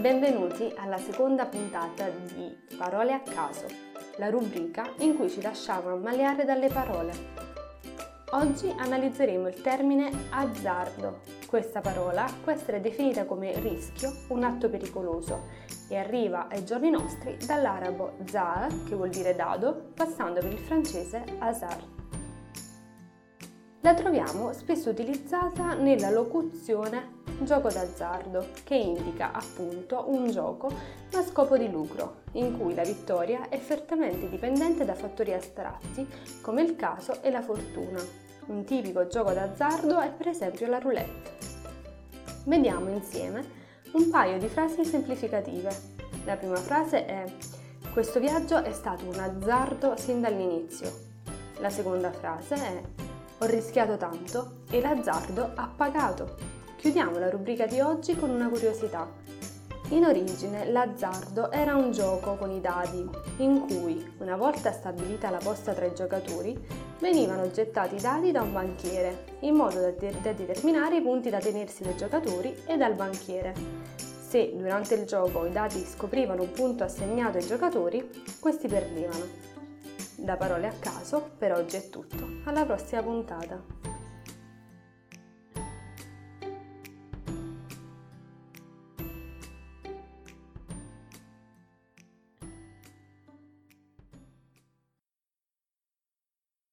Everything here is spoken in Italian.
Benvenuti alla seconda puntata di Parole a caso, la rubrica in cui ci lasciamo ammaliare dalle parole. Oggi analizzeremo il termine azzardo. Questa parola può essere definita come rischio, un atto pericoloso, e arriva ai giorni nostri dall'arabo zar, che vuol dire dado, passando per il francese hasard. La troviamo spesso utilizzata nella locuzione gioco d'azzardo, che indica appunto un gioco a scopo di lucro, in cui la vittoria è fortemente dipendente da fattori astratti come il caso e la fortuna. Un tipico gioco d'azzardo è per esempio la roulette. Vediamo insieme un paio di frasi semplificative. La prima frase è questo viaggio è stato un azzardo sin dall'inizio. La seconda frase è ho rischiato tanto e l'azzardo ha pagato. Chiudiamo la rubrica di oggi con una curiosità. In origine l'azzardo era un gioco con i dadi, in cui, una volta stabilita la posta tra i giocatori, venivano gettati i dadi da un banchiere, in modo da, de- da determinare i punti da tenersi dai giocatori e dal banchiere. Se durante il gioco i dadi scoprivano un punto assegnato ai giocatori, questi perdevano. Da parole a caso, per oggi è tutto. Alla prossima puntata!